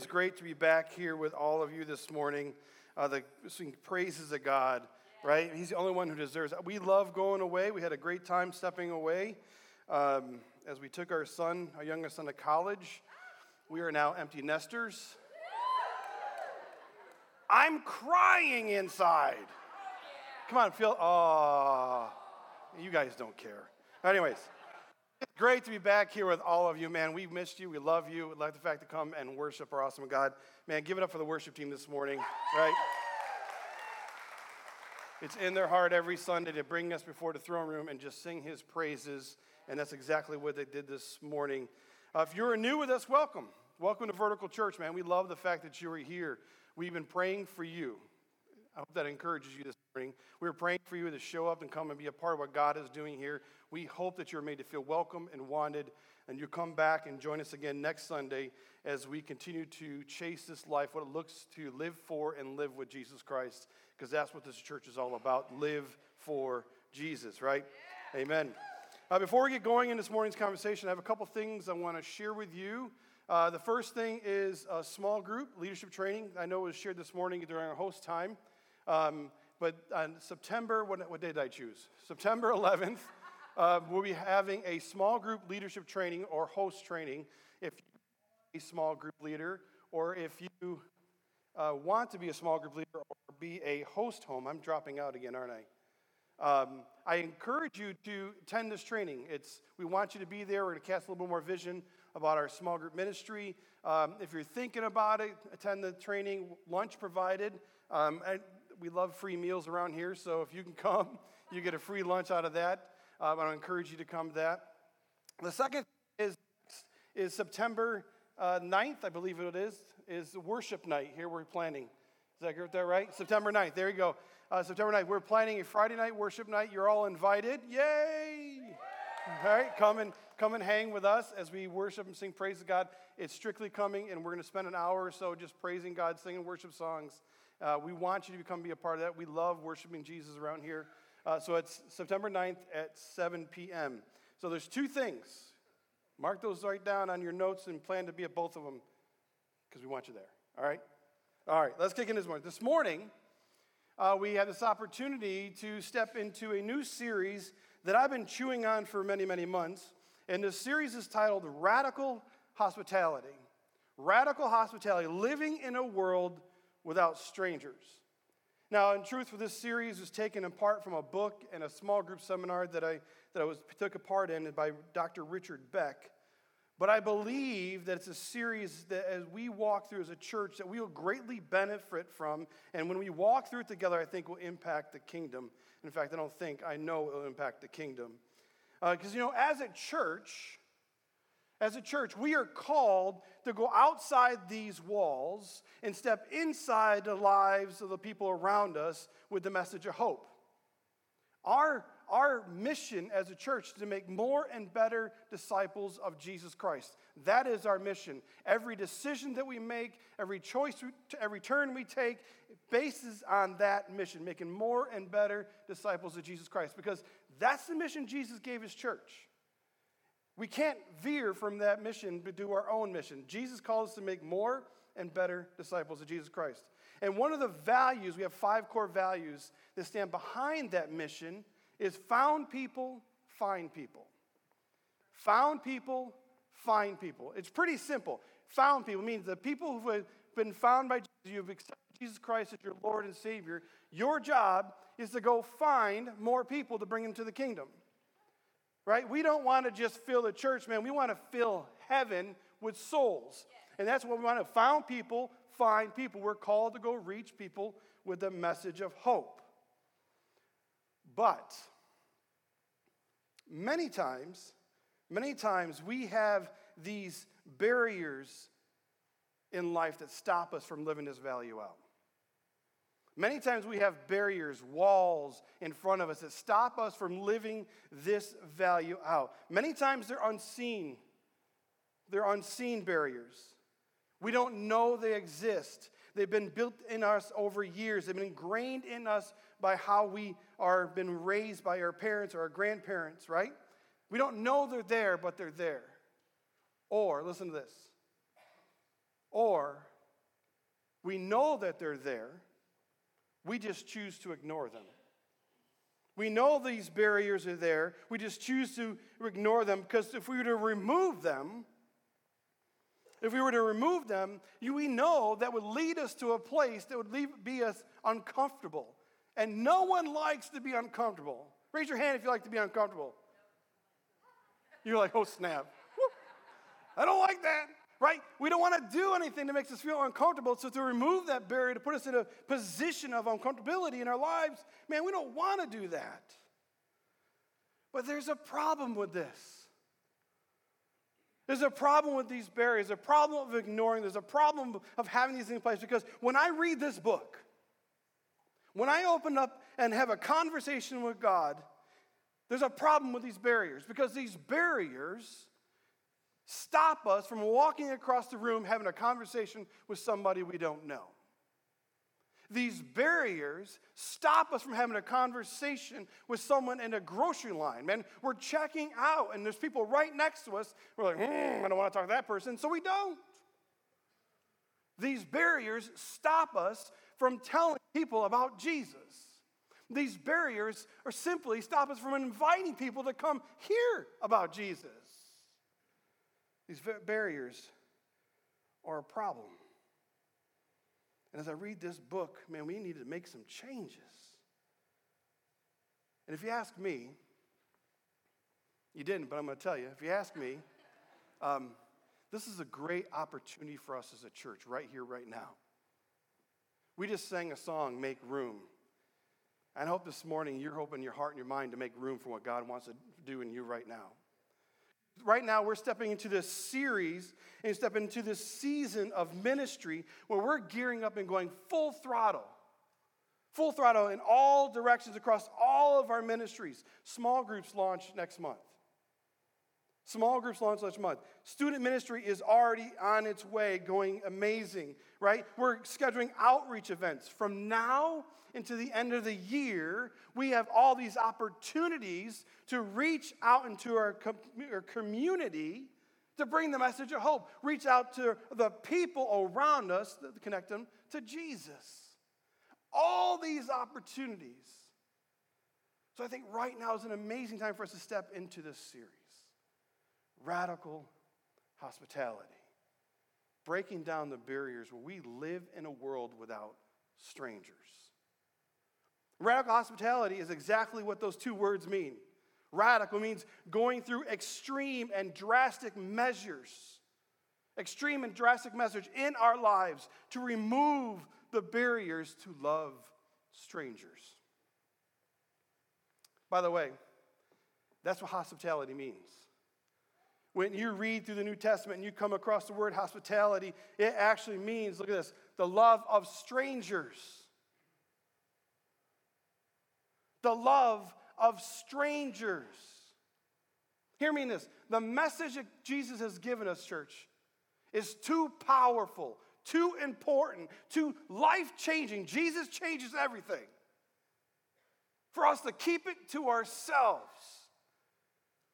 is great to be back here with all of you this morning. Uh, the praises of God, right? He's the only one who deserves. It. We love going away. We had a great time stepping away um, as we took our son, our youngest son, to college. We are now empty nesters. I'm crying inside. Come on, feel. Oh, you guys don't care. Anyways. Great to be back here with all of you, man. We've missed you. We love you. We love the fact to come and worship our awesome God. Man, give it up for the worship team this morning, right? It's in their heart every Sunday to bring us before the throne room and just sing his praises. And that's exactly what they did this morning. Uh, if you're new with us, welcome. Welcome to Vertical Church, man. We love the fact that you are here. We've been praying for you. I hope that encourages you this morning. We're praying for you to show up and come and be a part of what God is doing here. We hope that you're made to feel welcome and wanted, and you come back and join us again next Sunday as we continue to chase this life, what it looks to live for and live with Jesus Christ, because that's what this church is all about live for Jesus, right? Yeah. Amen. Uh, before we get going in this morning's conversation, I have a couple things I want to share with you. Uh, the first thing is a small group leadership training. I know it was shared this morning during our host time. Um, but on September, what, what day did I choose? September 11th, uh, we'll be having a small group leadership training or host training. If you're a small group leader, or if you uh, want to be a small group leader or be a host home, I'm dropping out again, aren't I? Um, I encourage you to attend this training. It's, we want you to be there. We're going to cast a little bit more vision about our small group ministry. Um, if you're thinking about it, attend the training, lunch provided. Um, we love free meals around here, so if you can come, you get a free lunch out of that. Um, I encourage you to come to that. The second is, is September uh, 9th, I believe it is, is worship night. Here we're planning. Is that, that right? September 9th. There you go. Uh, September 9th. We're planning a Friday night worship night. You're all invited. Yay! All right, come and come and hang with us as we worship and sing praise to God. It's strictly coming, and we're going to spend an hour or so just praising God, singing worship songs. Uh, we want you to become be a part of that. We love worshiping Jesus around here. Uh, so it's September 9th at 7 p.m. So there's two things. Mark those right down on your notes and plan to be at both of them because we want you there. All right? All right, let's kick in this morning. This morning, uh, we had this opportunity to step into a new series that I've been chewing on for many, many months. And this series is titled Radical Hospitality. Radical Hospitality, living in a world without strangers. Now, in truth, for this series was taken apart from a book and a small group seminar that I, that I was, took a part in by Dr. Richard Beck. But I believe that it's a series that as we walk through as a church that we will greatly benefit from. And when we walk through it together, I think will impact the kingdom. In fact, I don't think, I know it will impact the kingdom. Because, uh, you know, as a church, as a church, we are called to go outside these walls and step inside the lives of the people around us with the message of hope. Our, our mission as a church is to make more and better disciples of Jesus Christ. That is our mission. Every decision that we make, every choice, every turn we take, bases on that mission, making more and better disciples of Jesus Christ. Because that's the mission Jesus gave his church. We can't veer from that mission but do our own mission. Jesus calls us to make more and better disciples of Jesus Christ. And one of the values, we have five core values that stand behind that mission, is found people, find people. Found people, find people. It's pretty simple. Found people means the people who have been found by Jesus, you've accepted Jesus Christ as your Lord and Savior. Your job is to go find more people to bring into the kingdom right? We don't want to just fill the church, man. We want to fill heaven with souls. And that's what we want to found people, find people. We're called to go reach people with the message of hope. But many times, many times we have these barriers in life that stop us from living this value out. Many times we have barriers, walls in front of us that stop us from living this value out. Many times they're unseen. They're unseen barriers. We don't know they exist. They've been built in us over years. They've been ingrained in us by how we are been raised by our parents or our grandparents, right? We don't know they're there, but they're there. Or, listen to this. Or, we know that they're there, we just choose to ignore them. We know these barriers are there, we just choose to ignore them because if we were to remove them, if we were to remove them, we know that would lead us to a place that would leave, be us uncomfortable. And no one likes to be uncomfortable. Raise your hand if you like to be uncomfortable. You're like, oh, snap. I don't like that, right? We don't want to do anything that makes us feel uncomfortable. So, to remove that barrier, to put us in a position of uncomfortability in our lives, man, we don't want to do that. But there's a problem with this. There's a problem with these barriers, a problem of ignoring, there's a problem of having these things in place because when I read this book, when I open up and have a conversation with God, there's a problem with these barriers because these barriers stop us from walking across the room having a conversation with somebody we don't know. These barriers stop us from having a conversation with someone in a grocery line. Man, we're checking out and there's people right next to us. We're like, hmm, I don't want to talk to that person, so we don't. These barriers stop us from telling people about Jesus. These barriers are simply stop us from inviting people to come hear about Jesus. These barriers are a problem. And as I read this book, man, we need to make some changes. And if you ask me, you didn't, but I'm going to tell you, if you ask me, um, this is a great opportunity for us as a church right here, right now. We just sang a song, Make Room. And I hope this morning you're hoping your heart and your mind to make room for what God wants to do in you right now right now we're stepping into this series and stepping into this season of ministry where we're gearing up and going full throttle. Full throttle in all directions across all of our ministries. Small groups launch next month. Small groups launch next month. Student ministry is already on its way, going amazing, right? We're scheduling outreach events. From now into the end of the year, we have all these opportunities to reach out into our, com- our community to bring the message of hope. Reach out to the people around us connect them to Jesus. All these opportunities. So I think right now is an amazing time for us to step into this series radical hospitality, breaking down the barriers where we live in a world without strangers. Radical hospitality is exactly what those two words mean. Radical means going through extreme and drastic measures, extreme and drastic measures in our lives to remove the barriers to love strangers. By the way, that's what hospitality means. When you read through the New Testament and you come across the word hospitality, it actually means, look at this, the love of strangers. The love of strangers. Hear me in this. The message that Jesus has given us, church, is too powerful, too important, too life changing. Jesus changes everything. For us to keep it to ourselves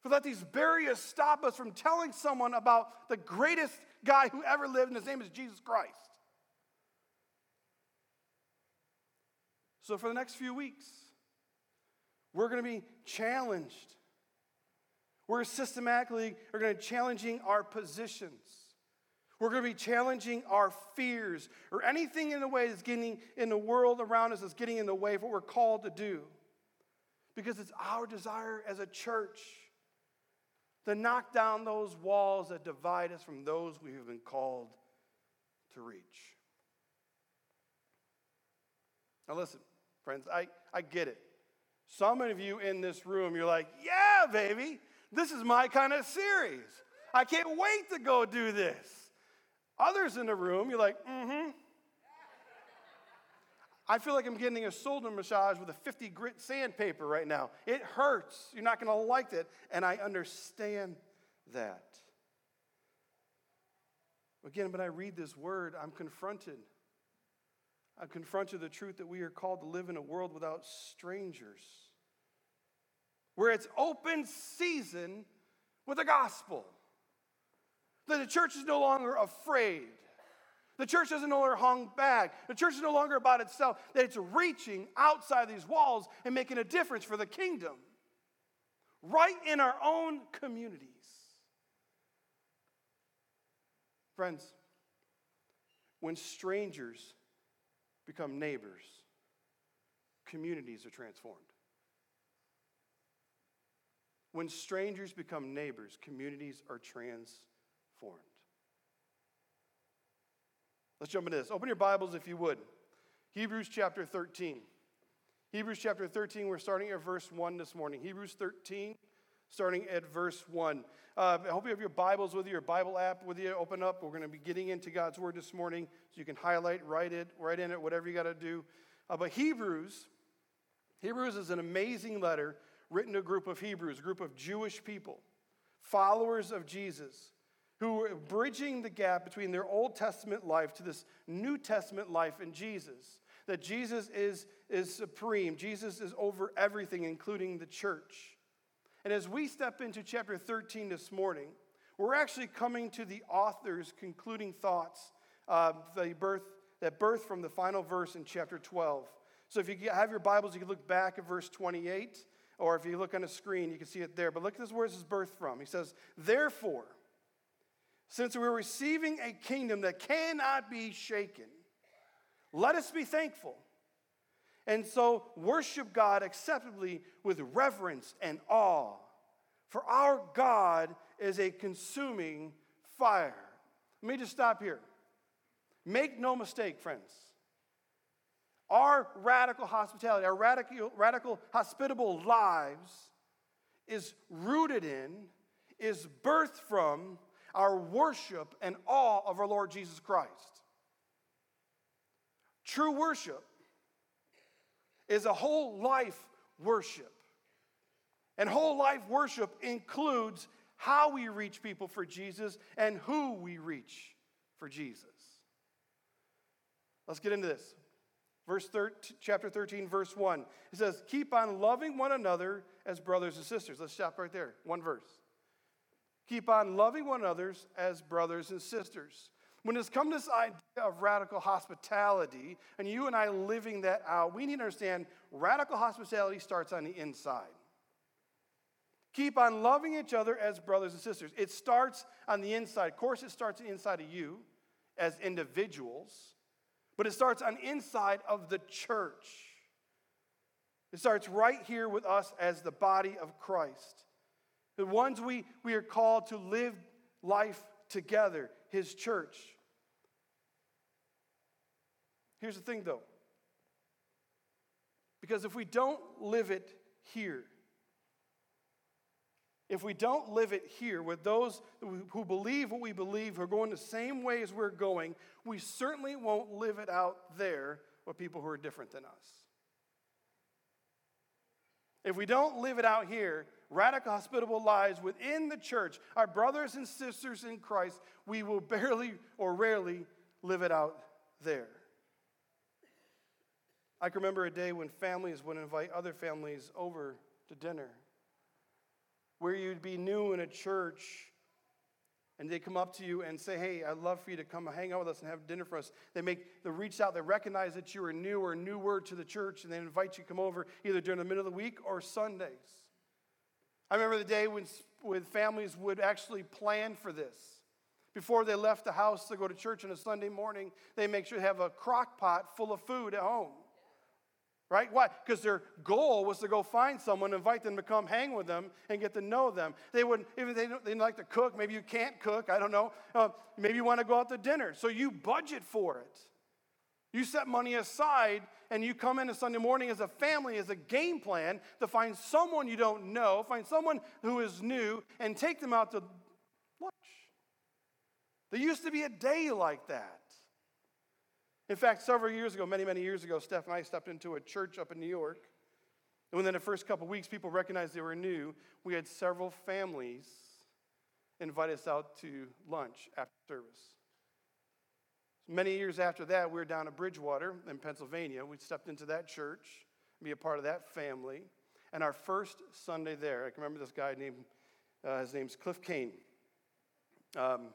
for let these barriers stop us from telling someone about the greatest guy who ever lived, and his name is Jesus Christ. So, for the next few weeks, we're going to be challenged. We're systematically are going to be challenging our positions. We're going to be challenging our fears or anything in the way that's getting in the world around us that's getting in the way of what we're called to do. Because it's our desire as a church to knock down those walls that divide us from those we have been called to reach. Now, listen, friends, I, I get it. Some of you in this room, you're like, yeah, baby, this is my kind of series. I can't wait to go do this. Others in the room, you're like, mm hmm. I feel like I'm getting a shoulder massage with a 50 grit sandpaper right now. It hurts. You're not going to like it. And I understand that. Again, when I read this word, I'm confronted. I'm confronted with the truth that we are called to live in a world without strangers, where it's open season with the gospel. That the church is no longer afraid. The church doesn't no longer hung back. The church is no longer about itself, that it's reaching outside these walls and making a difference for the kingdom. Right in our own communities. Friends, when strangers become neighbors, communities are transformed. When strangers become neighbors, communities are transformed. Let's jump into this. Open your Bibles if you would. Hebrews chapter 13. Hebrews chapter 13, we're starting at verse 1 this morning. Hebrews 13, starting at verse 1. Uh, I hope you have your Bibles with you, your Bible app with you. Open up. We're going to be getting into God's Word this morning, so you can highlight, write it, write in it, whatever you got to do. Uh, but Hebrews, Hebrews is an amazing letter written to a group of Hebrews, a group of Jewish people, followers of Jesus who were bridging the gap between their Old Testament life to this New Testament life in Jesus. That Jesus is, is supreme, Jesus is over everything, including the church. And as we step into chapter 13 this morning, we're actually coming to the author's concluding thoughts uh, the birth, that birth from the final verse in chapter 12. So if you have your Bibles, you can look back at verse 28, or if you look on the screen, you can see it there. But look at this where this is birthed from. He says, Therefore, since we're receiving a kingdom that cannot be shaken, let us be thankful. And so worship God acceptably with reverence and awe. For our God is a consuming fire. Let me just stop here. Make no mistake, friends. Our radical hospitality, our radical, radical hospitable lives is rooted in, is birthed from our worship and awe of our Lord Jesus Christ. True worship is a whole life worship. And whole life worship includes how we reach people for Jesus and who we reach for Jesus. Let's get into this. Verse 13, chapter 13, verse 1. It says, Keep on loving one another as brothers and sisters. Let's stop right there. One verse. Keep on loving one another as brothers and sisters. When it's come to this idea of radical hospitality, and you and I living that out, we need to understand radical hospitality starts on the inside. Keep on loving each other as brothers and sisters. It starts on the inside. Of course, it starts inside of you as individuals, but it starts on inside of the church. It starts right here with us as the body of Christ. The ones we, we are called to live life together, his church. Here's the thing though. Because if we don't live it here, if we don't live it here with those who believe what we believe, who are going the same way as we're going, we certainly won't live it out there with people who are different than us. If we don't live it out here, radical, hospitable lives within the church, our brothers and sisters in Christ, we will barely or rarely live it out there. I can remember a day when families would invite other families over to dinner, where you'd be new in a church and they come up to you and say, Hey, I'd love for you to come hang out with us and have dinner for us. They make the reach out, they recognize that you are new or newer to the church, and they invite you to come over either during the middle of the week or Sundays. I remember the day when, when families would actually plan for this. Before they left the house to go to church on a Sunday morning, they make sure to have a crock pot full of food at home. Right? Why? Because their goal was to go find someone, invite them to come hang with them, and get to know them. They wouldn't, even they, they like to cook. Maybe you can't cook. I don't know. Uh, maybe you want to go out to dinner. So you budget for it. You set money aside and you come in a Sunday morning as a family, as a game plan to find someone you don't know, find someone who is new, and take them out to lunch. There used to be a day like that. In fact, several years ago, many, many years ago, Steph and I stepped into a church up in New York. And within the first couple weeks, people recognized they were new. We had several families invite us out to lunch after service. Many years after that, we were down at Bridgewater in Pennsylvania. We stepped into that church, be a part of that family. And our first Sunday there, I can remember this guy named, uh, his name's Cliff Kane. Um,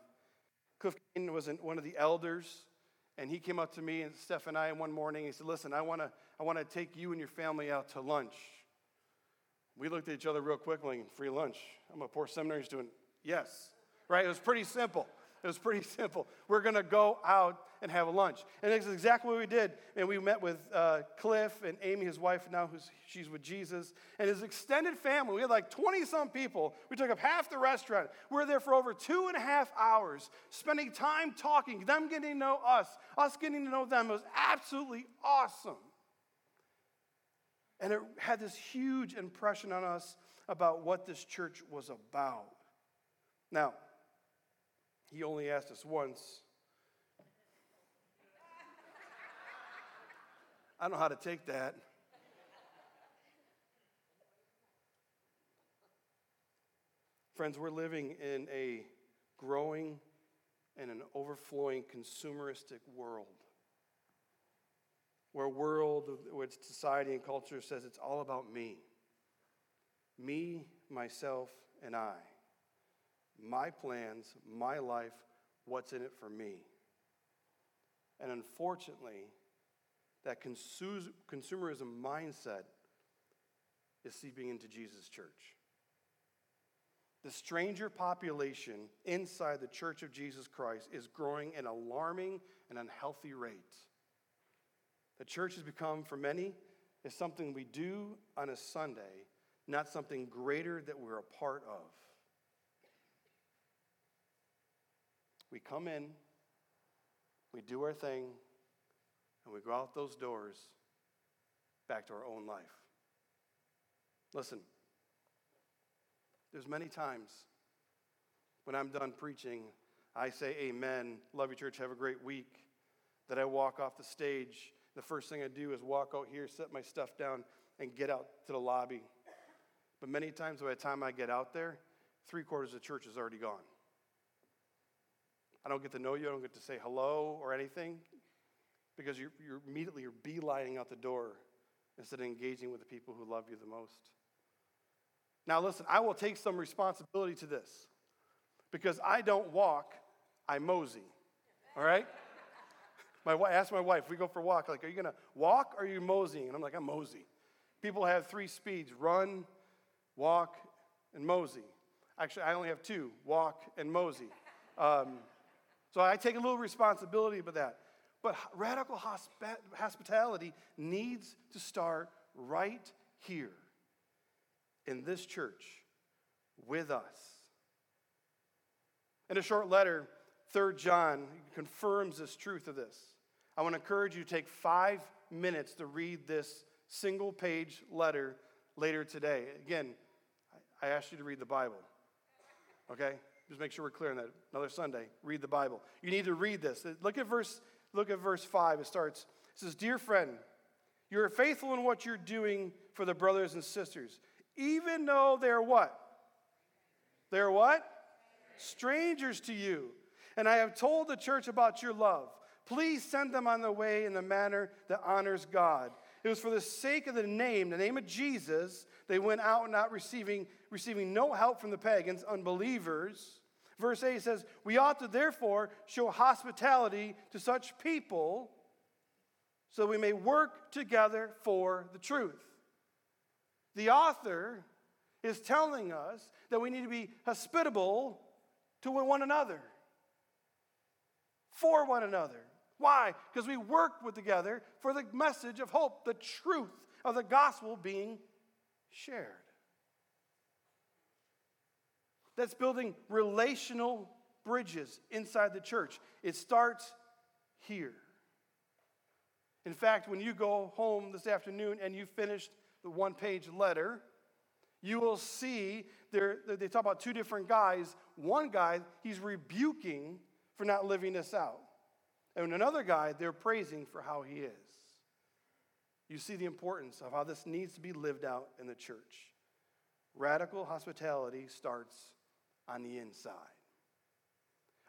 Cliff Kane was one of the elders, and he came up to me and Steph and I one morning. He said, Listen, I want to I wanna take you and your family out to lunch. We looked at each other real quickly, free lunch. I'm a poor seminary student. Yes, right? It was pretty simple. It was pretty simple. We're going to go out and have a lunch. And that's exactly what we did. And we met with uh, Cliff and Amy, his wife, now who's, she's with Jesus, and his extended family. We had like 20 some people. We took up half the restaurant. We were there for over two and a half hours, spending time talking, them getting to know us, us getting to know them. It was absolutely awesome. And it had this huge impression on us about what this church was about. Now, he only asked us once. I don't know how to take that. Friends, we're living in a growing and an overflowing consumeristic world. Where world, where society and culture says it's all about me. Me, myself, and I my plans, my life, what's in it for me. And unfortunately, that consumerism mindset is seeping into Jesus' church. The stranger population inside the church of Jesus Christ is growing at an alarming and unhealthy rate. The church has become, for many, is something we do on a Sunday, not something greater that we're a part of. We come in, we do our thing, and we go out those doors back to our own life. Listen, there's many times when I'm done preaching, I say amen, love you church, have a great week, that I walk off the stage. The first thing I do is walk out here, set my stuff down, and get out to the lobby. But many times by the time I get out there, three quarters of the church is already gone. I don't get to know you. I don't get to say hello or anything because you're, you're immediately you're beelining out the door instead of engaging with the people who love you the most. Now, listen, I will take some responsibility to this because I don't walk, I mosey. All right? My, I asked my wife, we go for a walk, like, are you to walk or are you moseying? And I'm like, I'm mosey. People have three speeds run, walk, and mosey. Actually, I only have two walk and mosey. Um, so I take a little responsibility about that. But radical hosp- hospitality needs to start right here in this church with us. In a short letter, 3 John confirms this truth of this. I want to encourage you to take five minutes to read this single page letter later today. Again, I asked you to read the Bible. Okay? Just make sure we're clear on that. Another Sunday, read the Bible. You need to read this. Look at verse, look at verse 5. It starts, it says, Dear friend, you're faithful in what you're doing for the brothers and sisters, even though they're what? They're what? Strangers to you. And I have told the church about your love. Please send them on their way in the manner that honors God. It was for the sake of the name, the name of Jesus, they went out not receiving, receiving no help from the pagans, unbelievers. Verse 8 says, We ought to therefore show hospitality to such people so we may work together for the truth. The author is telling us that we need to be hospitable to one another, for one another. Why? Because we work with together for the message of hope, the truth of the gospel being shared. That's building relational bridges inside the church. It starts here. In fact, when you go home this afternoon and you finished the one page letter, you will see there, they talk about two different guys. One guy, he's rebuking for not living this out. And another guy, they're praising for how he is. You see the importance of how this needs to be lived out in the church. Radical hospitality starts on the inside.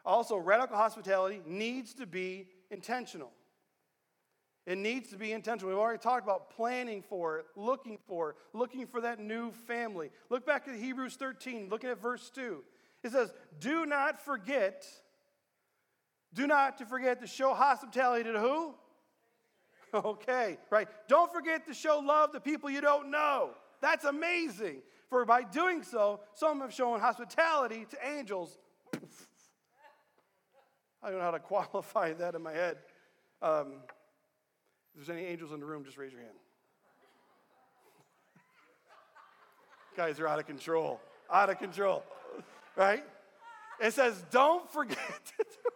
Also, radical hospitality needs to be intentional. It needs to be intentional. We've already talked about planning for it, looking for it, looking for that new family. Look back at Hebrews 13, looking at verse 2. It says, Do not forget Do not to forget to show hospitality to who? Okay, right. Don't forget to show love to people you don't know. That's amazing. For by doing so, some have shown hospitality to angels. I don't know how to qualify that in my head. Um, if there's any angels in the room, just raise your hand. Guys are out of control. Out of control. Right? It says, don't forget to do.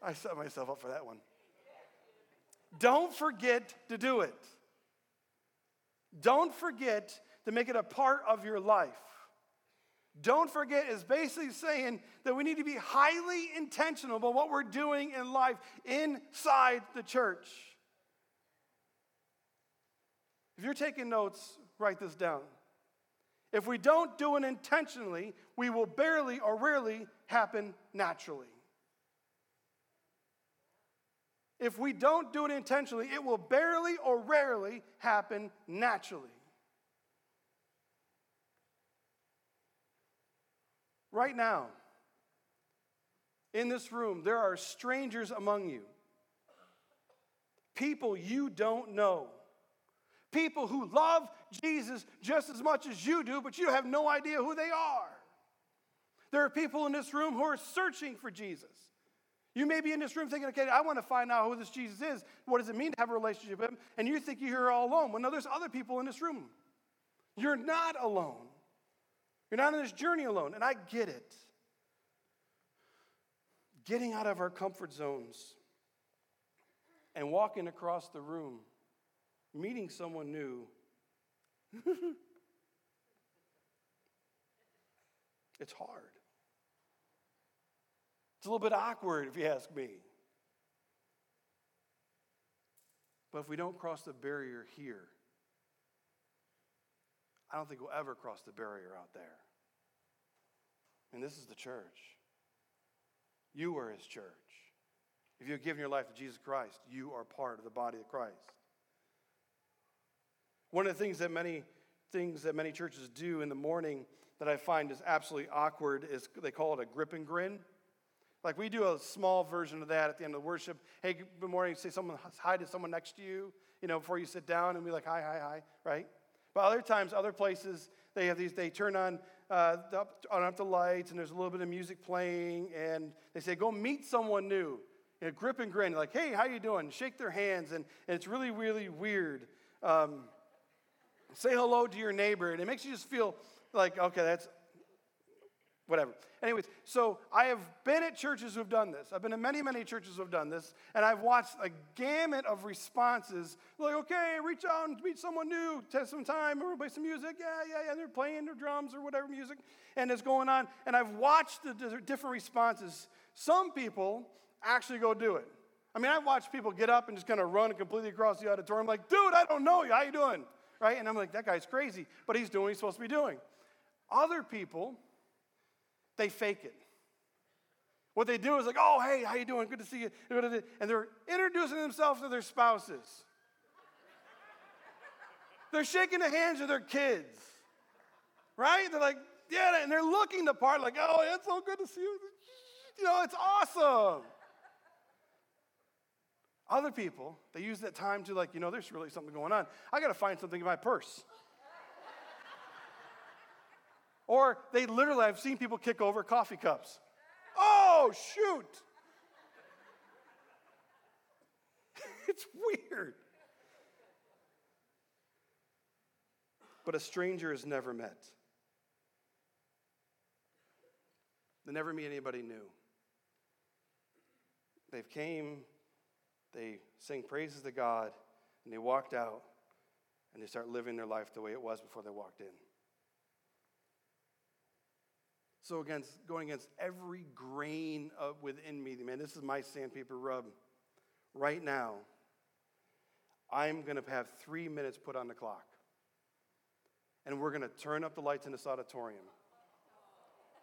I set myself up for that one. Don't forget to do it. Don't forget to make it a part of your life. Don't forget is basically saying that we need to be highly intentional about what we're doing in life inside the church. If you're taking notes, write this down. If we don't do it intentionally, we will barely or rarely happen naturally. If we don't do it intentionally, it will barely or rarely happen naturally. Right now, in this room, there are strangers among you, people you don't know, people who love Jesus just as much as you do, but you have no idea who they are. There are people in this room who are searching for Jesus. You may be in this room thinking, okay, I want to find out who this Jesus is. What does it mean to have a relationship with him? And you think you're here all alone. Well, no, there's other people in this room. You're not alone. You're not on this journey alone. And I get it. Getting out of our comfort zones and walking across the room, meeting someone new. it's hard. It's a little bit awkward, if you ask me. But if we don't cross the barrier here, I don't think we'll ever cross the barrier out there. And this is the church. You are his church. If you've given your life to Jesus Christ, you are part of the body of Christ. One of the things that many things that many churches do in the morning that I find is absolutely awkward is they call it a grip and grin. Like we do a small version of that at the end of the worship. Hey, good morning. Say someone hi to someone next to you, you know, before you sit down and be like, hi, hi, hi, right? But other times, other places, they have these, they turn on, uh, up, on up the lights and there's a little bit of music playing and they say, go meet someone new. You know, grip and grin, like, hey, how you doing? Shake their hands and, and it's really, really weird. Um, say hello to your neighbor and it makes you just feel like, okay, that's whatever. Anyways, so I have been at churches who've done this. I've been in many, many churches who've done this, and I've watched a gamut of responses. Like, okay, reach out and meet someone new, test some time, or play some music. Yeah, yeah, yeah. They're playing their drums or whatever music, and it's going on. And I've watched the different responses. Some people actually go do it. I mean, I've watched people get up and just kind of run completely across the auditorium, like, dude, I don't know you. How you doing? Right? And I'm like, that guy's crazy, but he's doing what he's supposed to be doing. Other people they fake it. What they do is like, oh, hey, how you doing? Good to see you. And they're introducing themselves to their spouses. they're shaking the hands of their kids. Right? They're like, yeah, and they're looking the part like, oh, it's so good to see you. You know, it's awesome. Other people, they use that time to like, you know, there's really something going on. I got to find something in my purse. Or they literally, I've seen people kick over coffee cups. Oh, shoot. it's weird. But a stranger is never met. They never meet anybody new. They've came, they sing praises to God, and they walked out, and they start living their life the way it was before they walked in. So against going against every grain of within me, man, this is my sandpaper rub. Right now, I'm going to have three minutes put on the clock, and we're going to turn up the lights in this auditorium.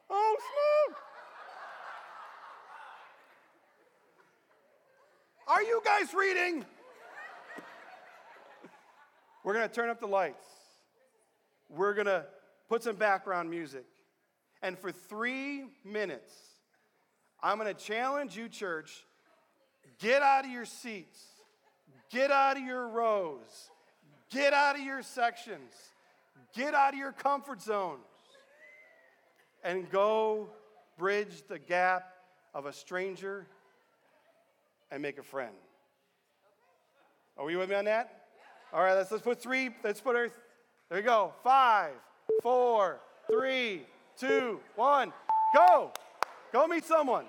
Oh, smoke! Are you guys reading? We're going to turn up the lights. We're going to put some background music. And for three minutes, I'm going to challenge you, church. Get out of your seats, get out of your rows, get out of your sections, get out of your comfort zones, and go bridge the gap of a stranger and make a friend. Are you with me on that? All right, let's, let's put three, let's put our, there you go. Five, four, three, two, one, go. Go meet someone.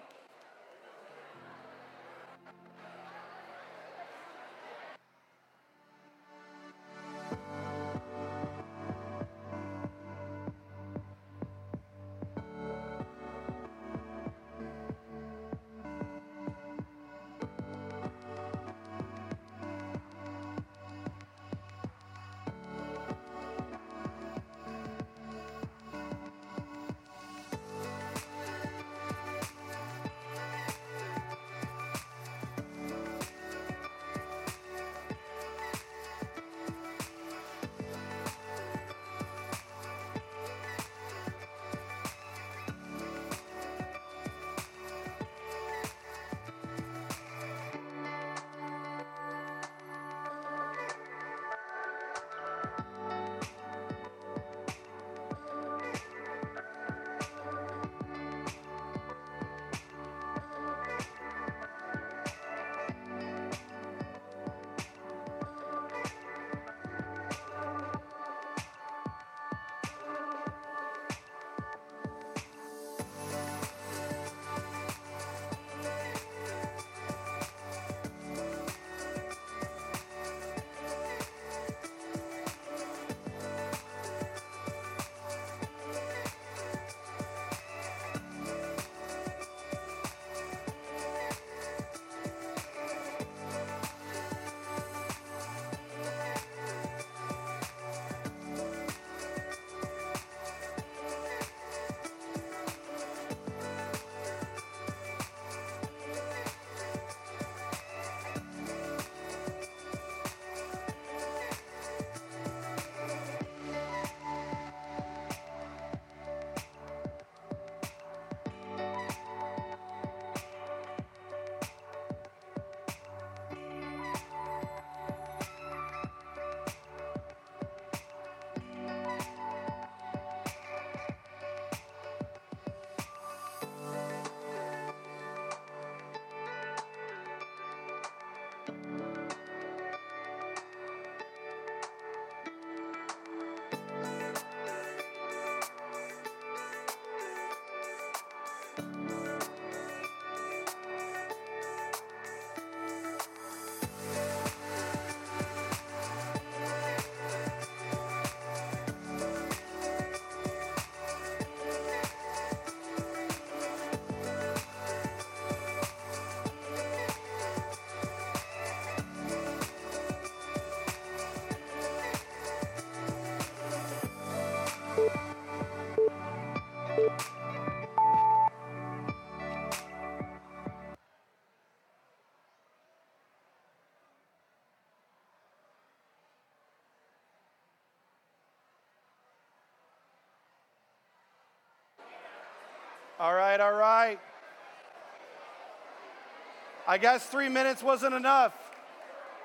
I guess three minutes wasn't enough.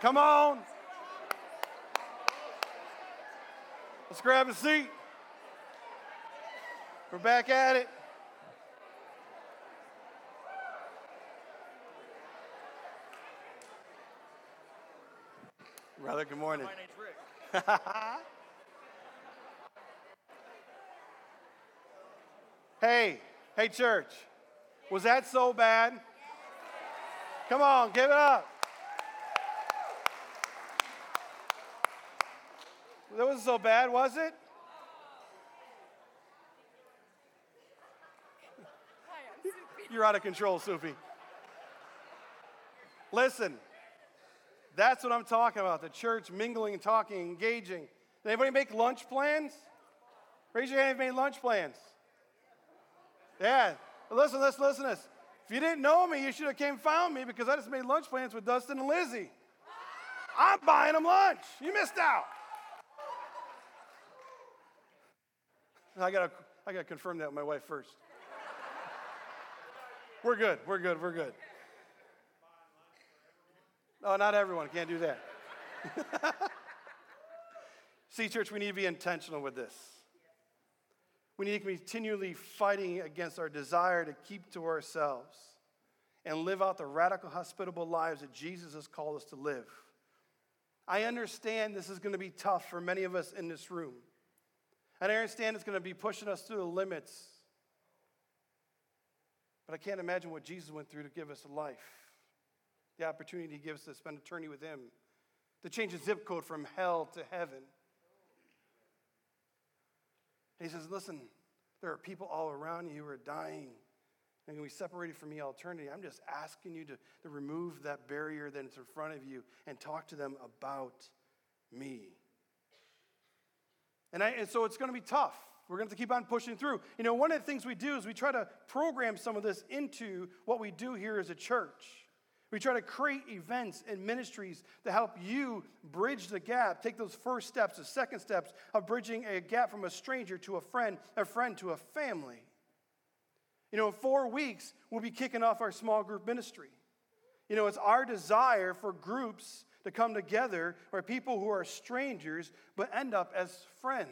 Come on. Let's grab a seat. We're back at it. Brother, good morning. My name's Rick. hey, hey, church. Was that so bad? Come on, give it up. That wasn't so bad, was it? You're out of control, Sophie. Listen, that's what I'm talking about the church mingling, and talking, engaging. Did anybody make lunch plans? Raise your hand if you made lunch plans. Yeah. Listen, listen, listen to this. If you didn't know me, you should have came found me because I just made lunch plans with Dustin and Lizzie. I'm buying them lunch. You missed out. I gotta, I gotta confirm that with my wife first. We're good. We're good. We're good. Oh, not everyone. Can't do that. See, church, we need to be intentional with this. We need to be continually fighting against our desire to keep to ourselves and live out the radical, hospitable lives that Jesus has called us to live. I understand this is going to be tough for many of us in this room. And I understand it's going to be pushing us through the limits. But I can't imagine what Jesus went through to give us a life, the opportunity he gives us to spend eternity with him, to change a zip code from hell to heaven. And he says, Listen, there are people all around you who are dying and we separated from me eternity. I'm just asking you to, to remove that barrier that's in front of you and talk to them about me. And, I, and so it's going to be tough. We're going to, to keep on pushing through. You know, one of the things we do is we try to program some of this into what we do here as a church. We try to create events and ministries to help you bridge the gap, take those first steps, the second steps of bridging a gap from a stranger to a friend, a friend to a family. You know, in four weeks, we'll be kicking off our small group ministry. You know, it's our desire for groups to come together where people who are strangers but end up as friends.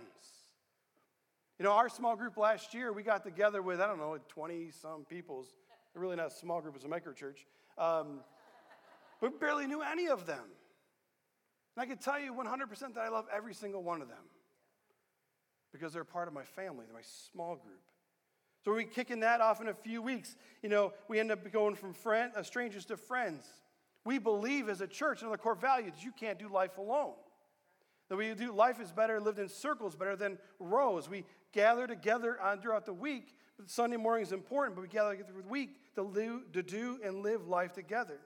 You know, our small group last year, we got together with, I don't know, 20 some people's, really not a small group, it's a micro church. Um, barely knew any of them. And I can tell you 100% that I love every single one of them because they're part of my family, they're my small group. So we're kicking that off in a few weeks. You know, we end up going from friend, uh, strangers to friends. We believe as a church, and the core value that you can't do life alone. That we do life is better lived in circles, better than rows. We gather together on throughout the week. Sunday morning is important, but we gather through the week to, live, to do and live life together.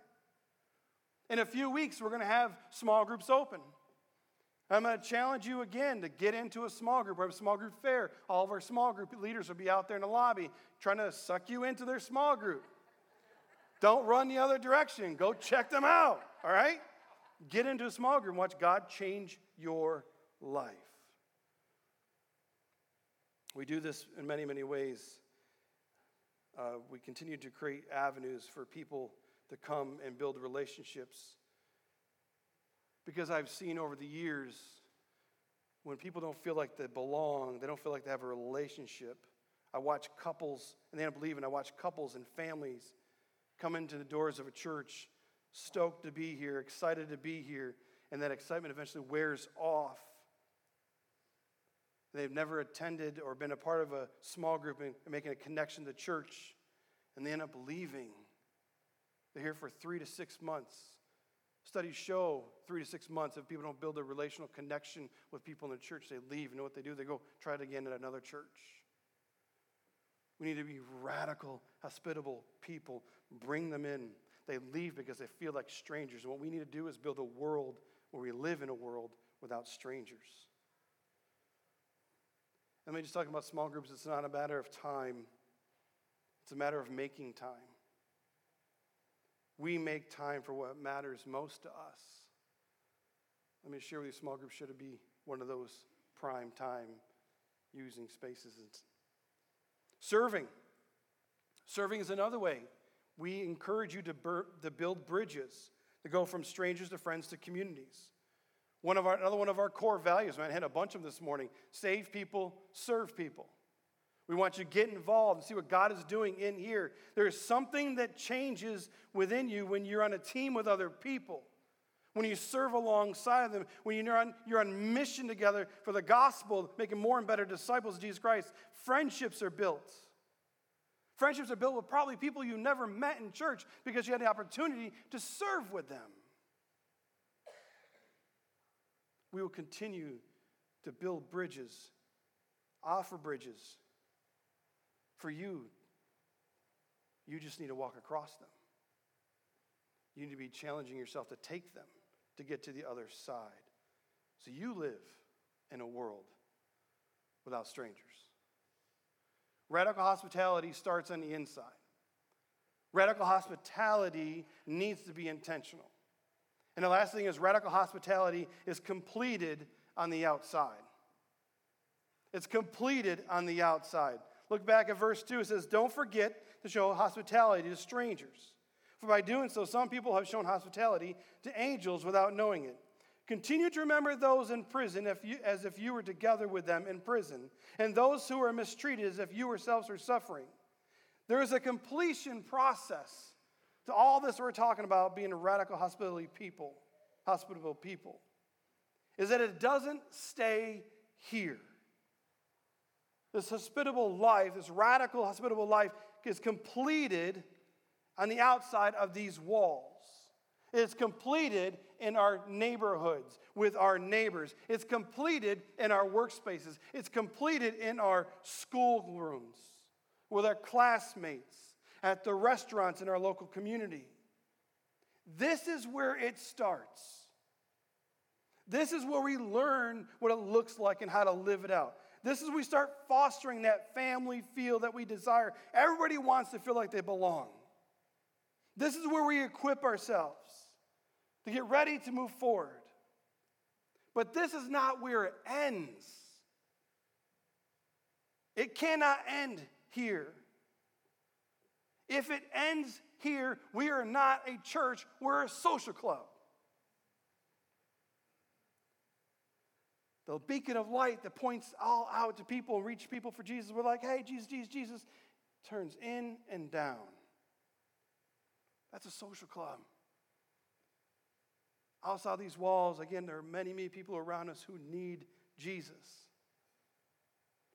In a few weeks, we're going to have small groups open. I'm going to challenge you again to get into a small group. We have a small group fair. All of our small group leaders will be out there in the lobby trying to suck you into their small group. Don't run the other direction. Go check them out, all right? Get into a small group and watch God change your life. We do this in many, many ways. Uh, we continue to create avenues for people to come and build relationships because I've seen over the years when people don't feel like they belong, they don't feel like they have a relationship. I watch couples, and they don't believe, and I watch couples and families come into the doors of a church stoked to be here, excited to be here, and that excitement eventually wears off. They've never attended or been a part of a small group and making a connection to church, and they end up leaving. They're here for three to six months. Studies show three to six months, if people don't build a relational connection with people in the church, they leave. You know what they do? They go try it again at another church. We need to be radical, hospitable people. Bring them in. They leave because they feel like strangers. And what we need to do is build a world where we live in a world without strangers. Let me just talk about small groups. It's not a matter of time, it's a matter of making time we make time for what matters most to us. Let me share with you, small groups should be one of those prime time using spaces. Serving. Serving is another way. We encourage you to, bur- to build bridges, to go from strangers to friends to communities. One of our, another one of our core values, man, I had a bunch of them this morning save people, serve people. We want you to get involved and see what God is doing in here. There is something that changes within you when you're on a team with other people, when you serve alongside them, when you're on, you're on mission together for the gospel, making more and better disciples of Jesus Christ. Friendships are built. Friendships are built with probably people you never met in church because you had the opportunity to serve with them. We will continue to build bridges, offer bridges for you, you just need to walk across them. You need to be challenging yourself to take them to get to the other side. So you live in a world without strangers. Radical hospitality starts on the inside. Radical hospitality needs to be intentional. And the last thing is, radical hospitality is completed on the outside. It's completed on the outside. Look back at verse 2. It says, Don't forget to show hospitality to strangers. For by doing so, some people have shown hospitality to angels without knowing it. Continue to remember those in prison if you, as if you were together with them in prison, and those who are mistreated as if you yourselves were suffering. There is a completion process to all this we're talking about being a radical hospitality people, hospitable people, is that it doesn't stay here. This hospitable life, this radical hospitable life, is completed on the outside of these walls. It's completed in our neighborhoods with our neighbors. It's completed in our workspaces. It's completed in our schoolrooms with our classmates, at the restaurants in our local community. This is where it starts. This is where we learn what it looks like and how to live it out. This is where we start fostering that family feel that we desire. Everybody wants to feel like they belong. This is where we equip ourselves to get ready to move forward. But this is not where it ends. It cannot end here. If it ends here, we are not a church, we're a social club. The beacon of light that points all out to people reach people for Jesus. We're like, hey, Jesus, Jesus, Jesus, turns in and down. That's a social club. Outside these walls, again, there are many, many people around us who need Jesus.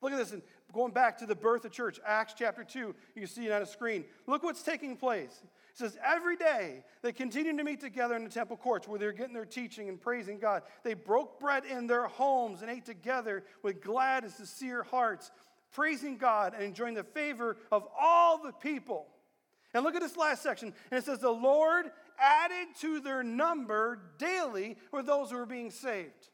Look at this, and going back to the birth of church, Acts chapter 2, you can see it on a screen. Look what's taking place. It says, Every day they continued to meet together in the temple courts where they're getting their teaching and praising God. They broke bread in their homes and ate together with glad and sincere hearts, praising God and enjoying the favor of all the people. And look at this last section. And it says, The Lord added to their number daily were those who were being saved.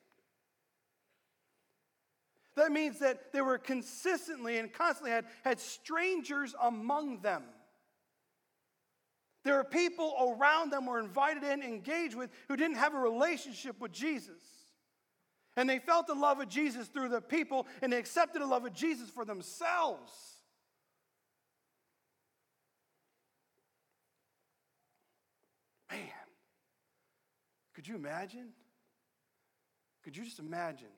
That means that they were consistently and constantly had, had strangers among them. There were people around them were invited in, engaged with, who didn't have a relationship with Jesus. And they felt the love of Jesus through the people, and they accepted the love of Jesus for themselves. Man, could you imagine? Could you just imagine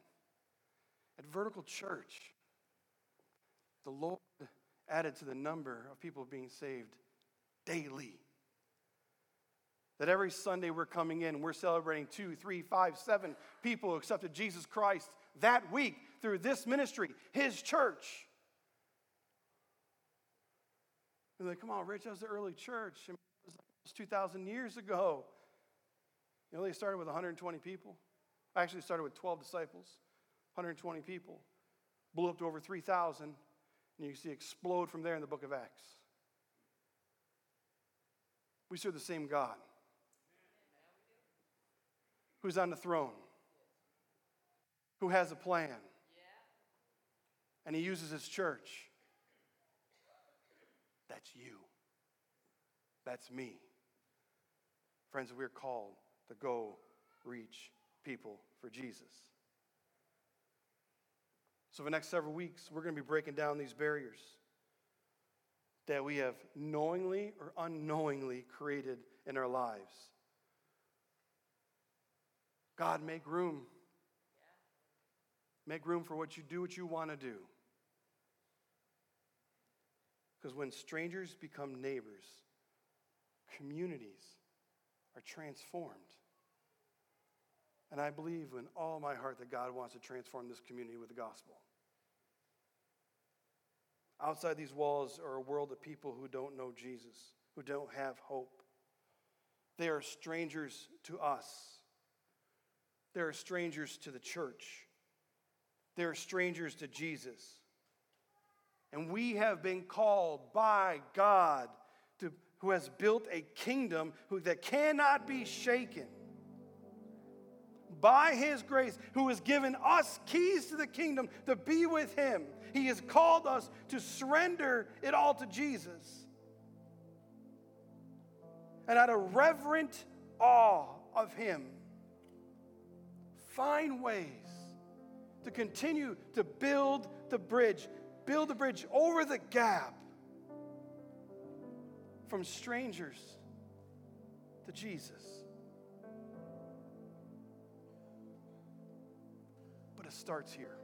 at Vertical Church, the Lord added to the number of people being saved daily. That every Sunday we're coming in, we're celebrating two, three, five, seven people who accepted Jesus Christ that week through this ministry, His church. And like, come on, Rich, that was the early church. It was 2,000 years ago. You know, they started with 120 people. I actually started with 12 disciples. 120 people, blew up to over 3,000, and you see explode from there in the book of Acts. We serve the same God who's on the throne, who has a plan, and he uses his church. That's you. That's me. Friends, we're called to go reach people for Jesus. So, for the next several weeks, we're going to be breaking down these barriers that we have knowingly or unknowingly created in our lives. God, make room. Make room for what you do, what you want to do. Because when strangers become neighbors, communities are transformed. And I believe in all my heart that God wants to transform this community with the gospel. Outside these walls are a world of people who don't know Jesus, who don't have hope. They are strangers to us. They are strangers to the church. They are strangers to Jesus. And we have been called by God to, who has built a kingdom who, that cannot be shaken by his grace, who has given us keys to the kingdom to be with him. He has called us to surrender it all to Jesus. And out of reverent awe of him, find ways to continue to build the bridge, build the bridge over the gap from strangers to Jesus. It starts here.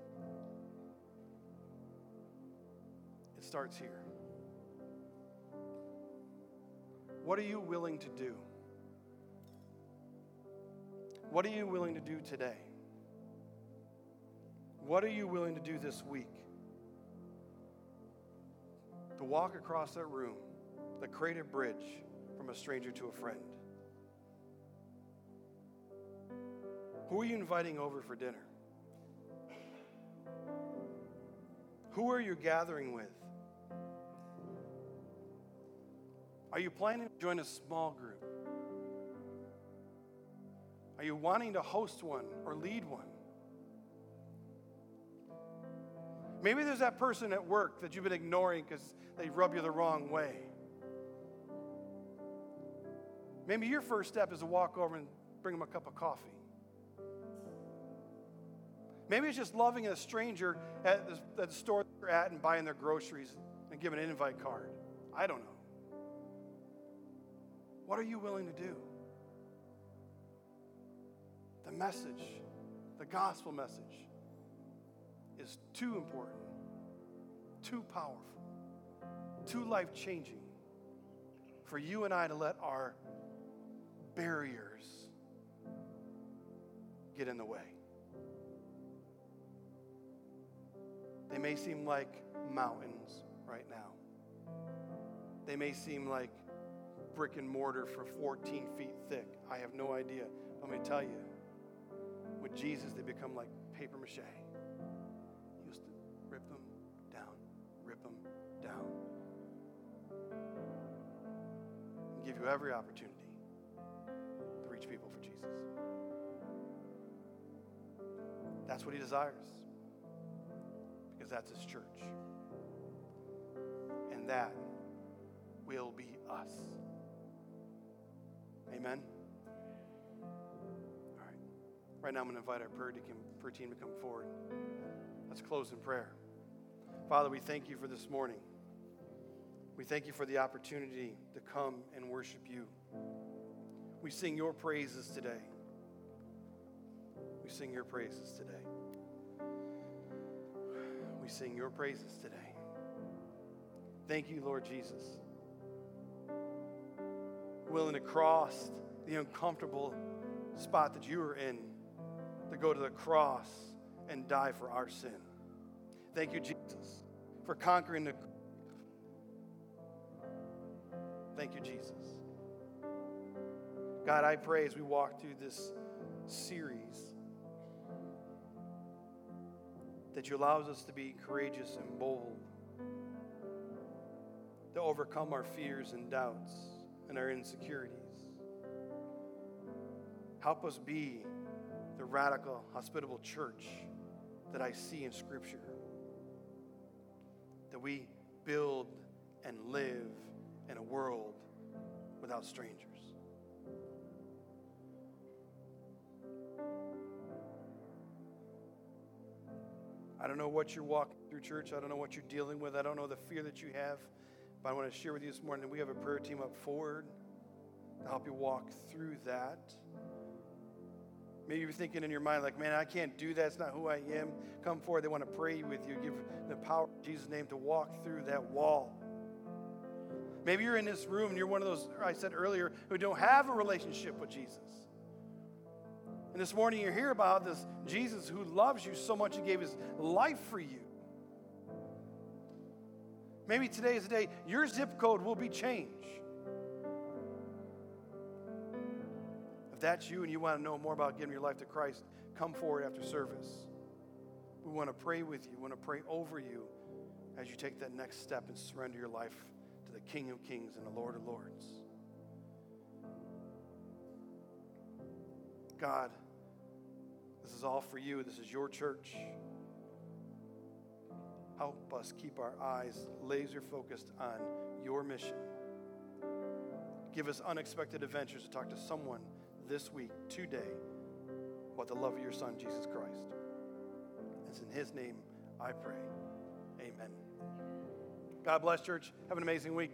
It starts here. What are you willing to do? What are you willing to do today? What are you willing to do this week? To walk across that room, the created bridge from a stranger to a friend. Who are you inviting over for dinner? Who are you gathering with? Are you planning to join a small group? Are you wanting to host one or lead one? Maybe there's that person at work that you've been ignoring because they rub you the wrong way. Maybe your first step is to walk over and bring them a cup of coffee. Maybe it's just loving a stranger at the, at the store they're at and buying their groceries and giving an invite card. I don't know. What are you willing to do? The message, the gospel message, is too important, too powerful, too life changing for you and I to let our barriers get in the way. They may seem like mountains right now. They may seem like brick and mortar for 14 feet thick. I have no idea. Let me tell you, with Jesus, they become like paper mache. He used to rip them down, rip them down, and give you every opportunity to reach people for Jesus. That's what he desires, because that's his church. And that will be us. Amen. All right. Right now, I'm going to invite our prayer team to come forward. Let's close in prayer. Father, we thank you for this morning. We thank you for the opportunity to come and worship you. We sing your praises today. We sing your praises today. We sing your praises today. Thank you, Lord Jesus willing to cross the uncomfortable spot that you were in to go to the cross and die for our sin. Thank you, Jesus, for conquering the. Thank you, Jesus. God, I pray as we walk through this series you allows us to be courageous and bold, to overcome our fears and doubts and our insecurities. Help us be the radical, hospitable church that I see in Scripture. That we build and live in a world without strangers. I don't know what you're walking through, church. I don't know what you're dealing with. I don't know the fear that you have. But I want to share with you this morning that we have a prayer team up forward to help you walk through that. Maybe you're thinking in your mind, like, man, I can't do that. It's not who I am. Come forward. They want to pray with you, give the power Jesus' name to walk through that wall. Maybe you're in this room and you're one of those, I said earlier, who don't have a relationship with Jesus. And this morning you hear about this Jesus who loves you so much he gave his life for you. Maybe today is the day your zip code will be changed. If that's you and you want to know more about giving your life to Christ, come forward after service. We want to pray with you, we want to pray over you as you take that next step and surrender your life to the King of Kings and the Lord of Lords. God, this is all for you. This is your church. Help us keep our eyes laser focused on your mission. Give us unexpected adventures to talk to someone this week, today, about the love of your Son, Jesus Christ. It's in His name I pray. Amen. God bless, church. Have an amazing week.